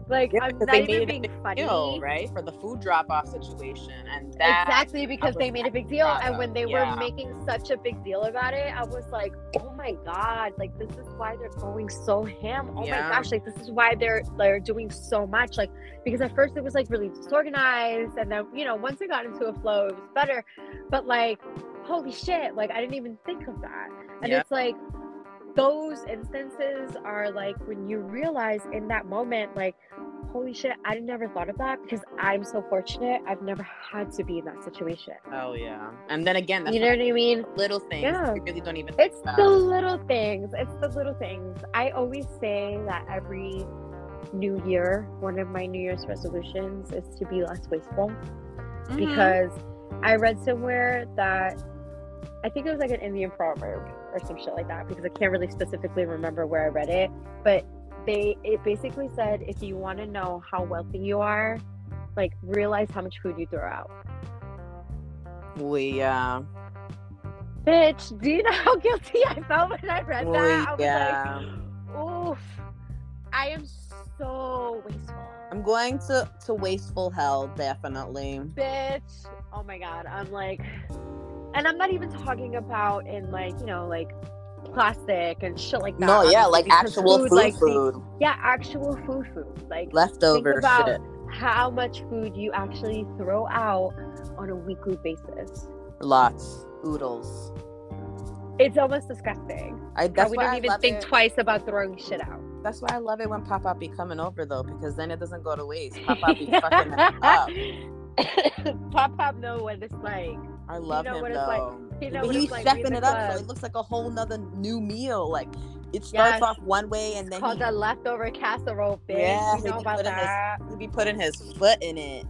B: Like,
A: Yeah,
B: I'm not even
A: made it a
B: being
A: big
B: funny.
A: deal, right? For the food drop off situation. And that
B: exactly because they made a big deal and when they
A: yeah.
B: were making such a big deal about it i was like oh my god like this is why they're going so ham oh
A: Yeah.
B: my gosh like this is why they're they're doing so much like because at first it was like really disorganized and then you know once it got into a flow it was better but like holy shit like i didn't even think of that and it's like those instances are like when you realize in that moment like holy shit i never thought of that because i'm so fortunate i've never had to be in that situation
A: Oh yeah. And then again, that's
B: you know what i mean
A: little things
B: Yeah.
A: we really don't even
B: it's
A: about.
B: the little things it's the little things i always say that every new year one of my new year's resolutions is to be less wasteful
A: Mhm.
B: because I read somewhere that I think it was like an Indian proverb or some shit like that because I can't really specifically remember where I read it, but they it basically said if you want to know how wealthy you are, like realize how much food you throw out.
A: we uh
B: Bitch, do you know how guilty I felt when I read
A: we,
B: that? I was
A: yeah.
B: like, oof, I am so wasteful.
A: I'm going to to wasteful hell definitely.
B: bitch. Oh my god, I'm like, and I'm not even talking about in like you know like plastic and shit like that.
A: No, yeah, like actual food,
B: like, the-
A: food,
B: yeah, actual food, food. Like
A: leftover shit.
B: how much food you actually throw out on a weekly basis.
A: Lots. Oodles.
B: It's almost disgusting.
A: I that's
B: we don't even think
A: it.
B: twice about throwing shit out.
A: That's why I love it when Pop Pop be coming over though, because then it doesn't go to waste. [LAUGHS] Pop Pop be fucking up. [LAUGHS] [LAUGHS]
B: Pop Pop know what it's like.
A: I love
B: know
A: him
B: what it's like.
A: though.
B: You know what
A: he's
B: it's like being
A: it up, so it looks like a whole nother new meal. Like it starts
B: Yes.
A: off one way, and
B: It's
A: then
B: called
A: he,
B: the leftover casserole, bitch.
A: Yeah,
B: you
A: he
B: know
A: be
B: about
A: putting his-
B: that.
A: he be putting his foot in it.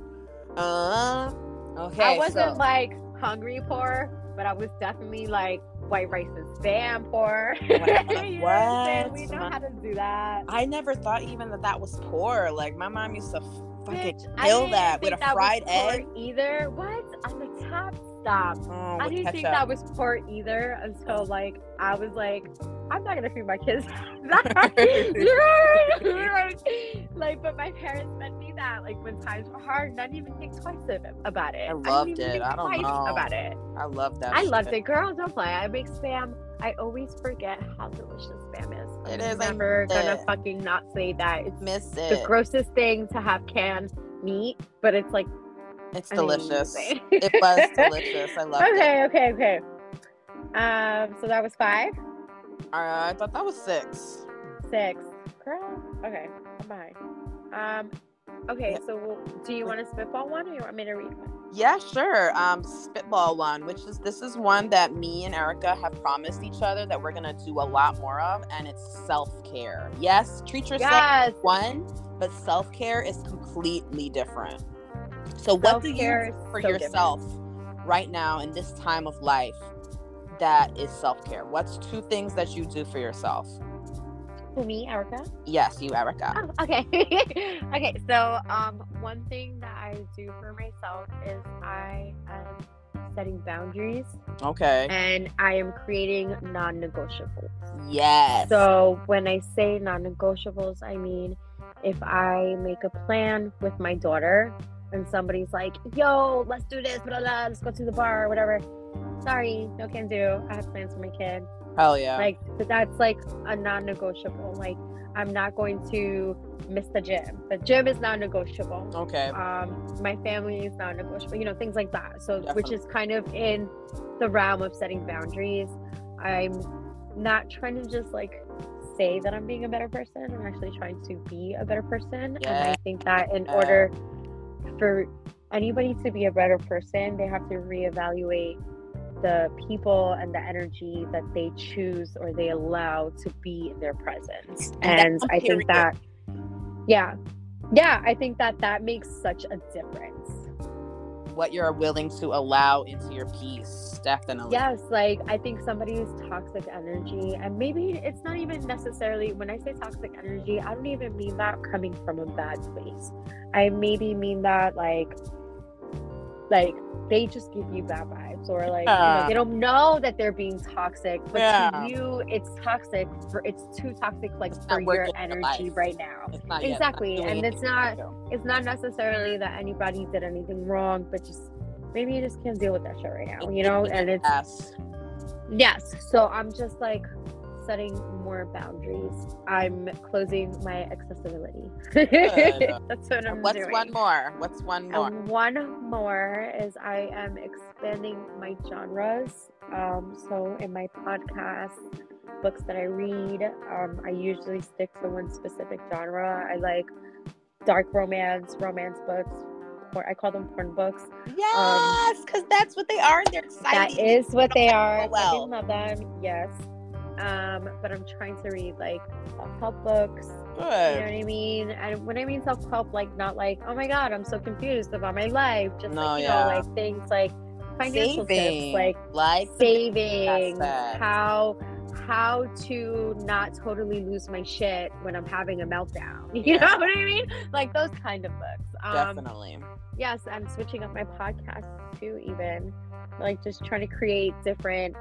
A: Uh, okay.
B: I wasn't
A: so,
B: like hungry poor, but I was definitely like white rice and spam poor. What [LAUGHS] We know how to do that.
A: I never thought even that that was poor. Like my mom used to fucking
B: Bitch, I
A: kill
B: didn't
A: that with
B: think
A: a
B: that was
A: fried egg.
B: Either what on the top? Stop.
A: Oh,
B: I didn't
A: ketchup.
B: think that was pork either until like I was like, I'm not gonna feed my kids. [LAUGHS] [LAUGHS] like, like, but my parents meant me that. Like when times were hard, not even think twice about it.
A: I loved
B: even
A: it. I don't know.
B: about it.
A: I love that.
B: I loved
A: shit.
B: it, girl. Don't play. I make spam. I always forget how delicious spam is.
A: It
B: I'm never gonna
A: it.
B: fucking not say that. It's
A: Miss
B: the grossest thing to have canned meat, but it's like
A: It's
B: amazing.
A: delicious. It was [LAUGHS] delicious. I loved it.
B: okay, okay, okay. Um, so that was five,
A: Uh, I thought that was six.
B: six. Girl, okay, I'm. Um, okay,
A: Yeah.
B: so we'll, do you want to spitball one, or you want me to read one?
A: Yeah, sure. Um, spitball one, which is this is one that me and Erica have promised each other that we're gonna do a lot more of, and it's self care. Yes, treat yourself
B: Yes.
A: one, but self care is completely different. So, what do you
B: Self-care
A: do for
B: so
A: yourself right now in this time of life that is self care? What's two things that you do for yourself?
B: Who me, Erica?
A: Yes, you, Erica.
B: Oh, okay. [LAUGHS] okay, so um, one thing that I do for myself is I am setting boundaries
A: Okay.
B: and I am creating non-negotiables.
A: Yes.
B: So when I say non-negotiables, I mean if I make a plan with my daughter and somebody's like, "Yo, let's do this, blah, blah, let's go to the bar or whatever." Sorry, no can do. I have plans for my kid.
A: Hell yeah.
B: Like that's like a non-negotiable. Like I'm not going to miss the gym. The gym is non-negotiable.
A: okay.
B: Um, my family is non-negotiable. You know, things like that. So which is kind of in the realm of setting boundaries. I'm not trying to just like say that I'm being a better person. I'm actually trying to be a better person. And I think that in
A: Yeah.
B: order for anybody to be a better person, they have to reevaluate the people and the energy that they choose or they allow to be in their presence.
A: And
B: And, I think that, yeah, yeah, I think that that makes such a difference.
A: what you're willing to allow into your peace. Definitely.
B: Yes, like I think somebody's toxic energy, and maybe it's not even necessarily when I say toxic energy, I don't even mean that coming from a bad place. I maybe mean that like, like they just give you bad vibes, or like you know, they don't know that they're being toxic, but
A: Yeah.
B: to you, it's toxic. For it's too toxic, like for your energy right now.
A: Yet-
B: Exactly, and it's not it's not necessarily that anybody did anything wrong, but just maybe you just can't deal with that shit right now, you know? [LAUGHS] And it's
A: Yes.
B: yes. So I'm just like setting more boundaries. I'm closing my accessibility. [LAUGHS] That's what I'm
A: What's
B: doing.
A: one more? What's one more?
B: And one more is I am expanding my genres. Um, so in my podcast, books that I read, um, I usually stick to one specific genre. I like dark romance, romance books. Or I call them porn books.
A: yes, because that's what they are. and They're exciting.
B: is what they are. I
A: well.
B: fucking love them. Yes. Um, but I'm trying to read like self-help books. Good. You know what I mean? And when I mean self help, like not like, oh my god, I'm so confused about my life. Just
A: No,
B: like you
A: yeah.
B: know, like things like financial
A: Saving,
B: tips, like
A: the
B: saving, how how to not totally lose my shit when I'm having a meltdown. [LAUGHS] You
A: Yeah.
B: know what I mean? Like those kind of books. Um,
A: definitely.
B: yes, I'm switching up my podcast too, even like just trying to create different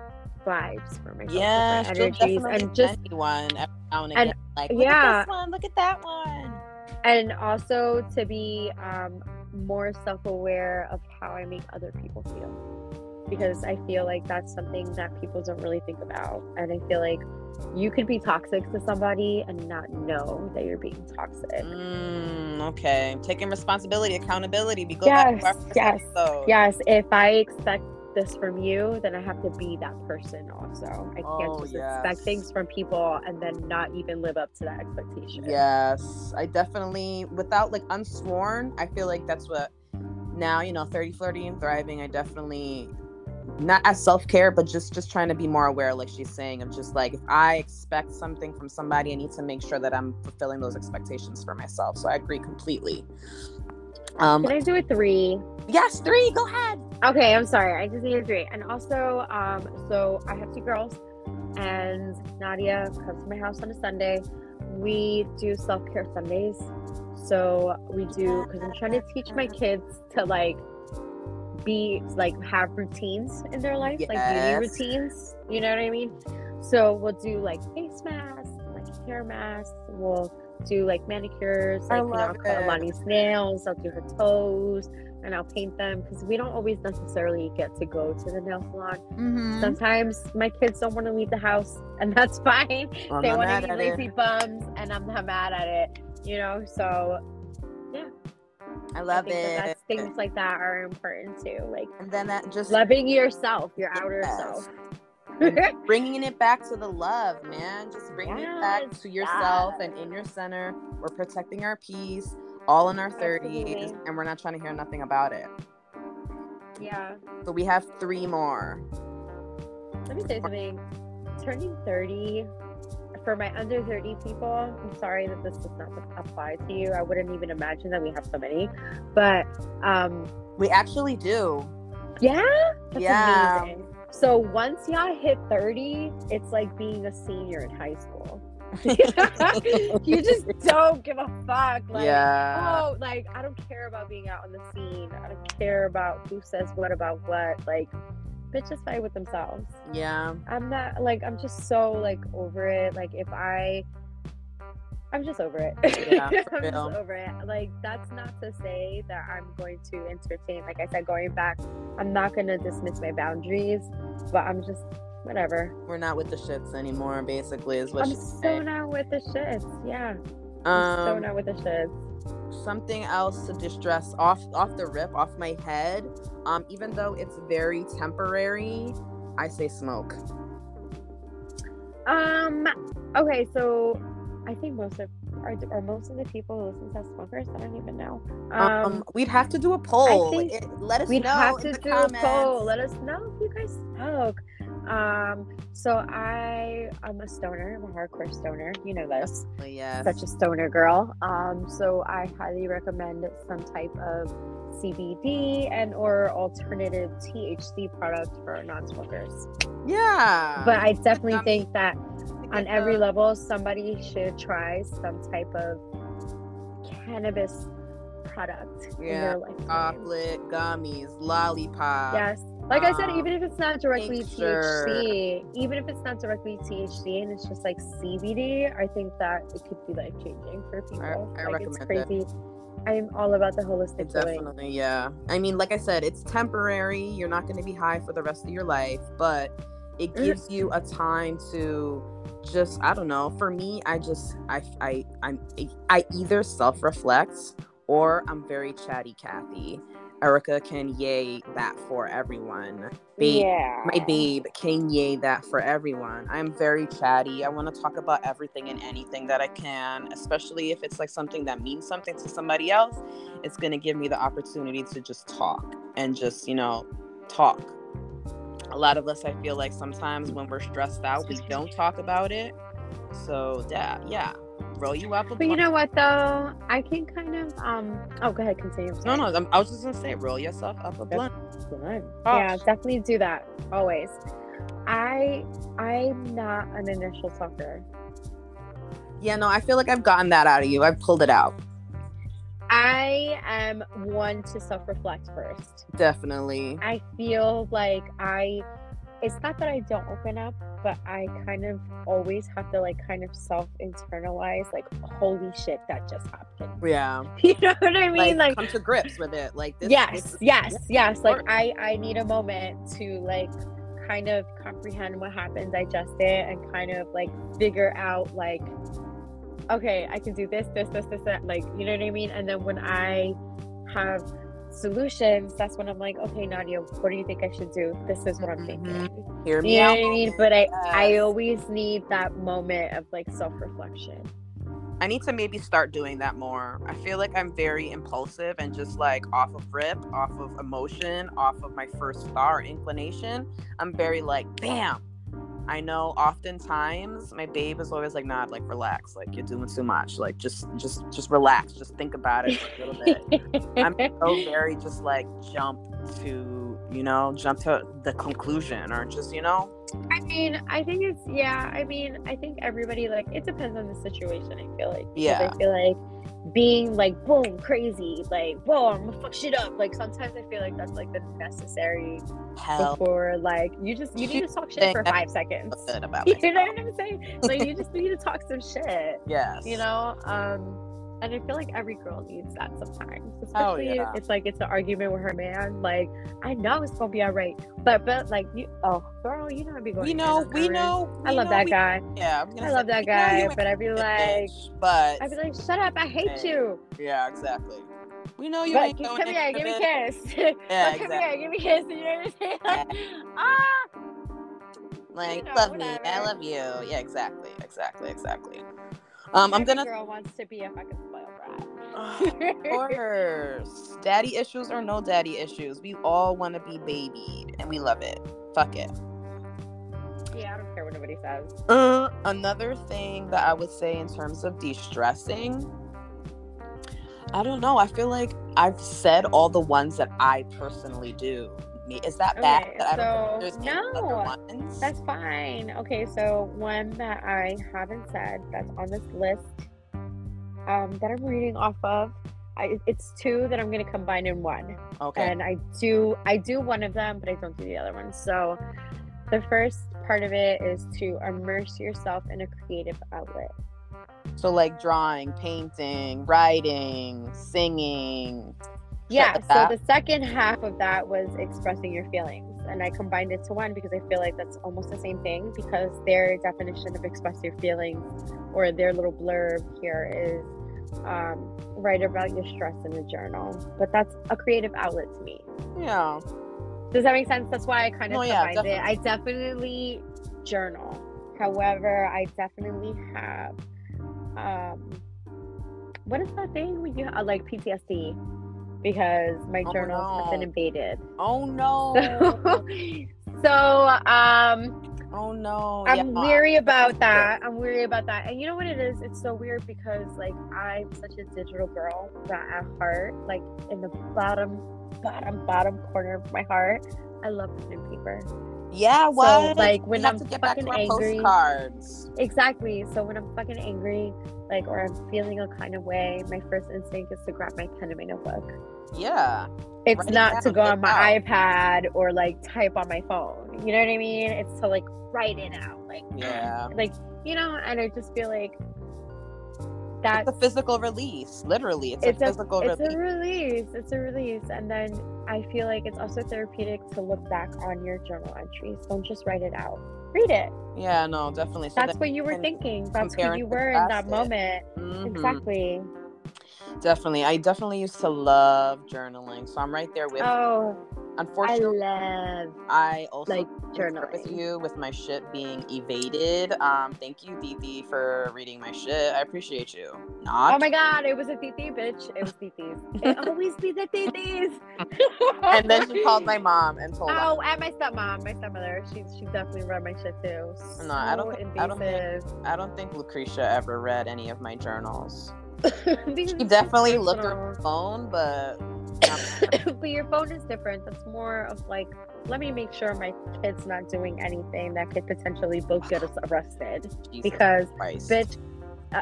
B: vibes for myself,
A: Yeah,
B: different energies, and just
A: one every now and again. like, look
B: yeah.
A: at this one. Look at that one.
B: and also to be um, more self-aware of how I make other people feel. because I feel like that's something that people don't really think about. And I feel like you could be toxic to somebody and not know that you're being toxic.
A: Mm, okay. Taking responsibility, accountability. We go
B: yes,
A: back to our
B: yes,
A: episode.
B: yes. If I expect this from you, then I have to be that person also. I can't
A: Oh,
B: just
A: yes.
B: expect things from people and then not even live up to that expectation.
A: Yes, I definitely, without like unsworn, I feel like that's what now, you know, 30, flirty, and thriving. I definitely, not as self care, but just just trying to be more aware, like she's saying, of just like if I expect something from somebody, I need to make sure that I'm fulfilling those expectations for myself. So I agree completely. Um,
B: Can I do a three?
A: yes, three. Go ahead.
B: Okay, I'm sorry. I just need a three. And also, um, so I have two girls, and Nadia comes to my house on a Sunday. We do self care Sundays. So we do because I'm trying to teach my kids to like be like have routines in their life, like beauty routines. You know what I mean? So we'll do like face masks, like hair masks. We'll do like manicures.
A: I
B: Like you know, I'll
A: love.
B: Alani's nails. I'll do her toes and I'll paint them because we don't always necessarily get to go to the nail salon.
A: Mm-hmm.
B: Sometimes my kids don't want to leave the house, [LAUGHS] and that's fine.
A: I'm
B: they want to be lazy
A: it.
B: bums, and I'm not mad at it. You know, so
A: yeah,
B: I
A: love
B: that
A: it.
B: that's, things like that are important too. Like
A: and then that just
B: loving yourself, your outer
A: Yes.
B: self. [LAUGHS]
A: bringing it back to the love, man. Just bringing it back to yourself
B: yes.
A: and in your center. We're protecting our peace, all in our 30s,
B: Absolutely.
A: and we're not trying to hear nothing about it.
B: yeah.
A: So we have three more.
B: Let me say something. Turning 30, for my under 30 people, I'm sorry that this does not apply to you. I wouldn't even imagine that we have so many. But um,
A: We actually do.
B: yeah, that's
A: Yeah.
B: amazing. So once y'all hit 30, it's like being a senior in high school. [LAUGHS] you just don't give a fuck. Like,
A: yeah.
B: oh, like I don't care about being out on the scene. I don't care about who says what about what. Like, bitches fight with themselves.
A: Yeah.
B: I'm not like I'm just so like over it. Like if I I'm just over it.
A: Yeah, [LAUGHS]
B: I'm just over it. Like that's not to say that I'm going to entertain. Like I said, going back, I'm not gonna dismiss my boundaries, but I'm just whatever.
A: We're not with the shits anymore, basically, is what
B: I'm so
A: saying.
B: not with the shits. Yeah. I'm so
A: Um,
B: not with the shits.
A: something else to distress off off the rip off my head um even though it's very temporary i say smoke
B: Um. Okay, so I think most of are, are most of the people who listen to us smokers. I don't even know.
A: um, we'd have to do a poll It- let us
B: We'd
A: know
B: have to do
A: comments.
B: a poll. Let us know if you guys smoke. Um, so I am a stoner. I'm a hardcore stoner. You know this.
A: yes
B: Such a stoner girl. Um, so I highly recommend some type of CBD and or alternative THC product for non-smokers.
A: yeah
B: But I definitely think that on every level, somebody should try some type of cannabis product
A: Yeah, chocolate gummies lollipops
B: Yes. Like I said,
A: um,
B: even if it's not directly
A: tincture.
B: THC, even if it's not directly THC and it's just like CBD, I think that it could be life changing for people.
A: I
B: like it's
A: recommend it.
B: crazy. I am all about the holistic
A: It definitely, yeah. I mean, like I said, it's temporary. You're not going to be high for the rest of your life, but it gives you a time to just, I don't know. For me, I just, I, I, I'm, I either self-reflect or I'm very chatty, Kathy. Erica can yay that for everyone. Babe,
B: Yeah.
A: my babe can yay that for everyone. I'm very chatty. I want to talk about everything and anything that I can, especially if it's like something that means something to somebody else. It's going to give me the opportunity to just talk and just, you know, talk. A lot of us, I feel like sometimes when we're stressed out, we don't talk about it. So, yeah, yeah. Roll you up a
B: But you know what though? I can kind of um oh go ahead, continue.
A: No, no, I'm- I was just going to say, roll yourself up a blunt. Oh.
B: Yeah, definitely do that. Always. I I'm not an initial talker.
A: Yeah, no, I feel like I've gotten that out of you. I've pulled it out.
B: I am one to self-reflect first.
A: Definitely.
B: I feel like I it's not that I don't open up, but I kind of always have to like kind of self internalize like holy shit that just happened.
A: Yeah. [LAUGHS]
B: You know what I mean? Like,
A: come to grips with it. Like this.
B: yes,
A: this is-
B: yes, yes. Like I I need a moment to like kind of comprehend what happened, digest it, and kind of like figure out like okay, I can do this, this, this, this, that. Like you know what I mean? And then when I have solutions, that's when I'm like, okay, Nadia, what do you think I should do? This is what I'm mm-hmm. thinking.
A: Hear me
B: You know
A: out.
B: what I mean? But I I always need that moment of like self reflection.
A: I need to maybe start doing that more. I feel like I'm very impulsive and just like off of rip, off of emotion, off of my first thought or inclination. I'm very like, bam. I know oftentimes my babe is always like, nah, like relax, like you're doing too much. Like just just just relax. Just think about it a little bit. I'm so [LAUGHS] very just like jump to, you know, jump to the conclusion or just, you know,
B: I mean, I think it's yeah. I mean, I think everybody like it depends on the situation. I feel like
A: Yeah.
B: I feel like being like boom crazy, like whoa, I'm gonna fuck shit up. Like sometimes I feel like that's like the necessary
A: hell
B: before like you just you need to talk shit for five seconds. [LAUGHS] You know what I'm saying? Like you just need to talk some shit. [LAUGHS]
A: Yes.
B: You know, um, and I feel like every girl needs that sometimes.
A: Oh, yeah.
B: it's like it's an argument with her man. Like I know it's gonna be alright, but but like you, oh girl, you know I be going.
A: we know, we
B: right?
A: know.
B: I love
A: know
B: that
A: we-
B: guy.
A: Yeah, I was gonna
B: I
A: say,
B: love that
A: we
B: guy, but I'd be like,
A: bitch, but
B: I'd be like, shut up, I hate
A: Hey.
B: you.
A: yeah, exactly. We know you
B: But
A: ain't
B: come here, give me a kiss. [LAUGHS]
A: Yeah,
B: But come here, give me a kiss. You know what I'm saying? Like, ah,
A: Like,
B: you know,
A: love me, I love you. Yeah, exactly, exactly, exactly. Um, I'm gonna.
B: girl wants to be a fucking spoiled
A: of
B: brat.
A: course, daddy issues or no daddy issues, we all want to be babied, and we love it. Fuck it.
B: yeah, I don't care what nobody says.
A: Uh, another thing that I would say in terms of de-stressing, I don't know. I feel like I've said all the ones that I personally do. Me- Is that bad?
B: Okay,
A: that I don't
B: so-
A: any other
B: no? That's fine. Okay, so one that I haven't said that's on this list um, that I'm reading off of. I, it's two that I'm gonna combine in one,
A: okay.
B: and I do I do one of them, but I don't do the other one. So the first part of it is to immerse yourself in a creative outlet.
A: So like drawing, painting, writing, singing.
B: Yeah. So the second half of that was expressing your feelings, and I combined it to one because I feel like that's almost the same thing because their definition of express your feelings or their little blurb here is um, write about your stress in a journal. But that's a creative outlet to me.
A: yeah.
B: Does that make sense? That's why I kind of
A: No, yeah,
B: it. I definitely journal. However, I definitely have um what is that thing when you like PTSD because my
A: Oh,
B: journals have been invaded.
A: Oh no.
B: So, [LAUGHS] so um
A: oh no.
B: I'm
A: yeah.
B: weary about that. I'm weary about that. And you know what it is? It's so weird because like I'm such a digital girl that at heart, like in the bottom, bottom, bottom corner of my heart, I love pen and paper.
A: Yeah. What?
B: like, when I'm
A: to get back to
B: fucking angry-
A: postcards.
B: Exactly. So when I'm fucking angry, like or I'm feeling a kind of way, my first instinct is to grab my pen and my notebook.
A: Yeah.
B: It's not to go on my
A: it
B: iPad or like type on my phone. You know what I mean? It's to like write it out. Like
A: Yeah.
B: like you know, and I just feel like that's
A: It's a physical release. Literally, it's,
B: it's
A: a
B: a
A: physical
B: it's
A: release.
B: a release. It's a release, and then I feel like it's also therapeutic to look back on your journal entries. Don't just write it out. Read it.
A: yeah. No. Definitely. So
B: That's
A: that
B: what you were thinking. That's who you were in that moment.
A: Mhm.
B: Exactly.
A: Definitely. I definitely used to love journaling. So I'm right there with. you.
B: Oh, I love
A: I also
B: like
A: concur with
B: journaling.
A: you with my shit being evaded. Um, thank you, Didi, for reading my shit. I appreciate you. Not.
B: Oh my god, it was a TT, bitch. It was TT's. It always be the TT's. [LAUGHS]
A: and then she called my [LAUGHS] mom and told
B: Oh, and my stepmom, my stepmother. She she definitely read my shit too. So
A: No, I don't think- I don't think- I don't think Lucretia ever read any of my journals. [LAUGHS] She definitely looked at her phone, but [LAUGHS]
B: but your phone is different. That's more of like, let me make sure my kid's not doing anything that could potentially both get us arrested.
A: Jesus
B: Because,
A: Christ.
B: bitch, uh,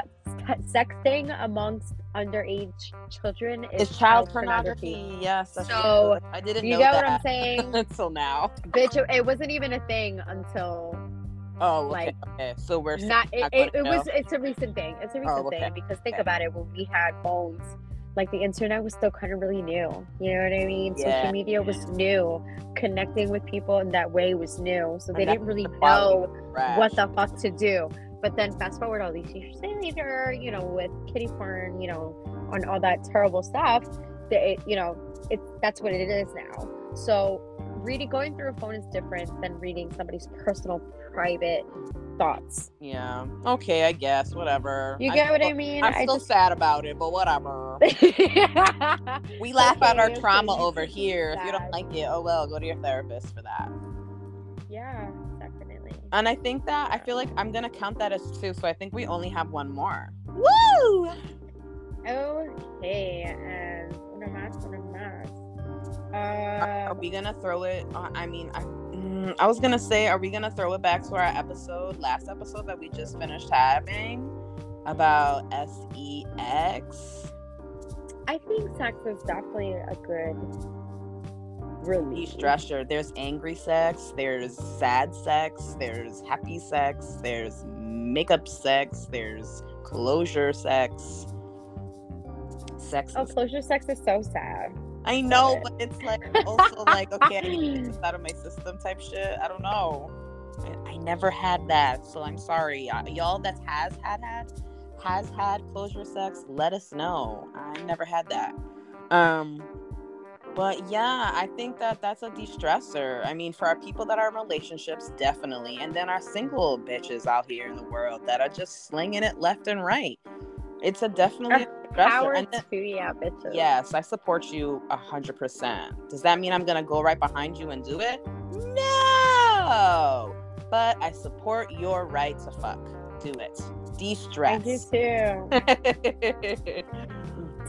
B: sexting amongst underage children is
A: It's child pornography. Yes. That's
B: So,
A: true. I didn't
B: You
A: know
B: get what I'm saying? [LAUGHS]
A: until now.
B: Bitch, it- it wasn't even a thing until
A: Oh, okay.
B: Like,
A: okay. So we're
B: not. It,
A: not
B: it, it was. It's a recent thing. It's a recent
A: Oh, okay.
B: thing because think
A: Okay.
B: about it. When we had phones, like the internet was still kind of really new. You know what I mean?
A: Yeah,
B: Social media was new. Connecting with people in that way was new. So they didn't really
A: the
B: know
A: trash.
B: what the fuck to do. But then fast forward all these years later, you know, with kitty porn, you know, on all that terrible stuff, that it, you know, it's that's what it is now. So reading going through a phone is different than reading somebody's personal private thoughts.
A: Yeah. Okay, I guess. Whatever.
B: You
A: I
B: get what I mean?
A: I'm
B: I
A: still
B: just
A: sad about it, but whatever. [LAUGHS] We laugh at our trauma over here. If you don't like it, oh well, go to your therapist for that.
B: yeah, definitely.
A: And I think that I feel like I'm gonna count that as two, so I think we only have one more. Woo!
B: Okay, más, una más.
A: Are
B: Um,
A: we gonna throw it? Uh, I mean, I, mm, I was gonna say, are we gonna throw it back to our episode, last episode that we just finished having about sex?
B: I think sex is definitely a good release.
A: de-stressor. There's angry sex, there's sad sex, there's happy sex, there's makeup sex, there's closure sex. Sex.
B: Oh, closure sex is so sad.
A: I know, but it's like also like [LAUGHS] okay, I need to get this out of my system type shit. I don't know. I, I never had that, so I'm sorry, y'all. That has had had has had closure sex. Let us know. I never had that. Um, but yeah, I think that that's a de-stressor. I mean, for our people that are in relationships, definitely, and then our single bitches out here in the world that are just slinging it left and right. It's a definitely.
B: Power
A: And then-
B: to ya, bitches.
A: Yes, I support you a hundred percent. Does that mean I'm gonna go right behind you and do it? No, but I support your right to fuck. Do it. De-stress.
B: do too. [LAUGHS]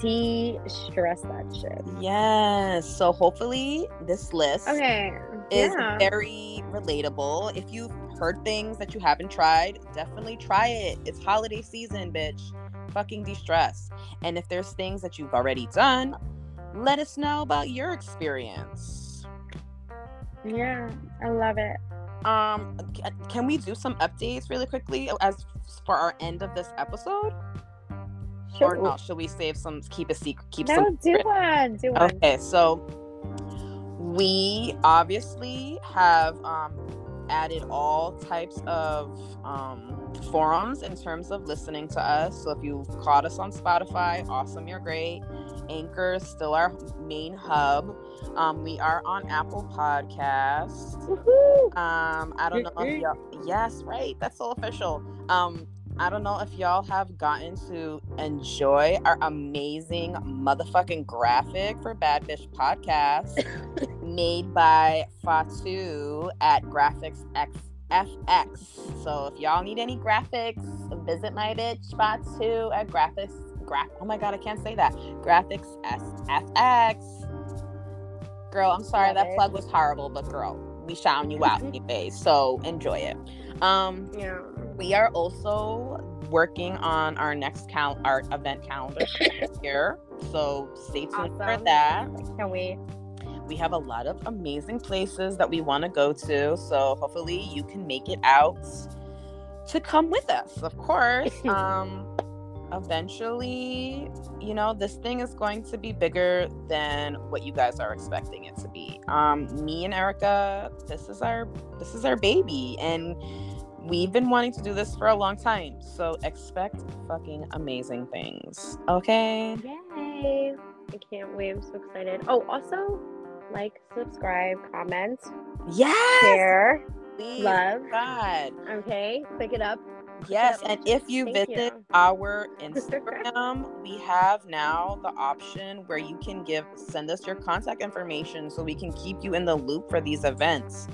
B: De-stress that shit.
A: yes. So hopefully this list
B: Okay.
A: is
B: yeah.
A: very relatable. If you've heard things that you haven't tried, definitely try it. It's holiday season, bitch. Fucking de-stress. And if there's things that you've already done, let us know about your experience.
B: yeah, I love it.
A: Um, can we do some updates really quickly as for our end of this episode? Or no, should we save some? Keep a secret. Keep
B: No,
A: some.
B: do one. Do one.
A: Okay, so we obviously have um, added all types of um, forums in terms of listening to us. So if you caught us on Spotify, awesome, you're great. Anchor is still our main hub. Um, we are on Apple Podcasts. Um, I don't know if y'all. Yes, right. That's so official. Um, I don't know if y'all have gotten to enjoy our amazing motherfucking graphic for Bad Bitch Podcast, made by Fatu at Graphics X FX. So if y'all need any graphics, visit my bitch Fatu at Graphics. Graph. Oh my god, I can't say that. Graphics SFX. Girl, I'm sorry that plug was horrible, but girl, we shouting you out [LAUGHS] anyway. So enjoy it. Um,
B: Yeah.
A: We are also working on our next count our event calendar here. [COUGHS] So stay tuned for
B: Awesome.
A: that.
B: Can't wait.
A: We have a lot of amazing places that we want to go to. So hopefully you can make it out to come with us. Of course. [LAUGHS] um eventually, you know, this thing is going to be bigger than what you guys are expecting it to be. Um me and Erica, this is our this is our baby and we've been wanting to do this for a long time. So expect fucking amazing things. Okay?
B: Yay. I can't wait. I'm so excited. Oh, also, like, subscribe, comment,
A: Yes.
B: share,
A: Please,
B: love.
A: God.
B: Okay. Click it up.
A: Yes, and if you
B: Thank
A: visit
B: you.
A: our [LAUGHS] Instagram, we have now the option where you can give send us your contact information so we can keep you in the loop for these events.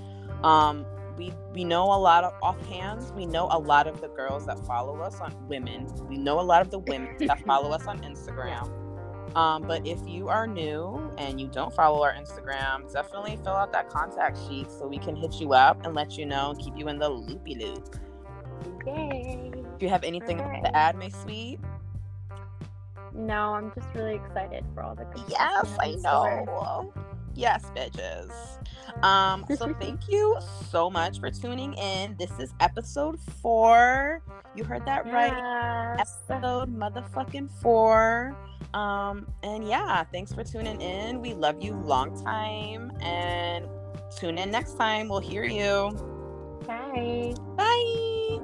A: Um we we know a lot of offhands, we know a lot of the girls that follow us on women. We know a lot of the women that follow us on [LAUGHS] Instagram. Um, but if you are new and you don't follow our Instagram, definitely fill out that contact sheet so we can hit you up and let you know, and keep you in the loopy loop.
B: Yay.
A: Do you have anything
B: Alright.
A: to add, my sweet?
B: No, I'm just really excited for all the
A: Yes, I know. Yes, bitches. Um, so [LAUGHS] thank you so much for tuning in. This is episode four. You heard that right. Episode motherfucking four. Um, and yeah, thanks for tuning in. We love you long time. And tune in next time. We'll hear you.
B: Bye.
A: Bye.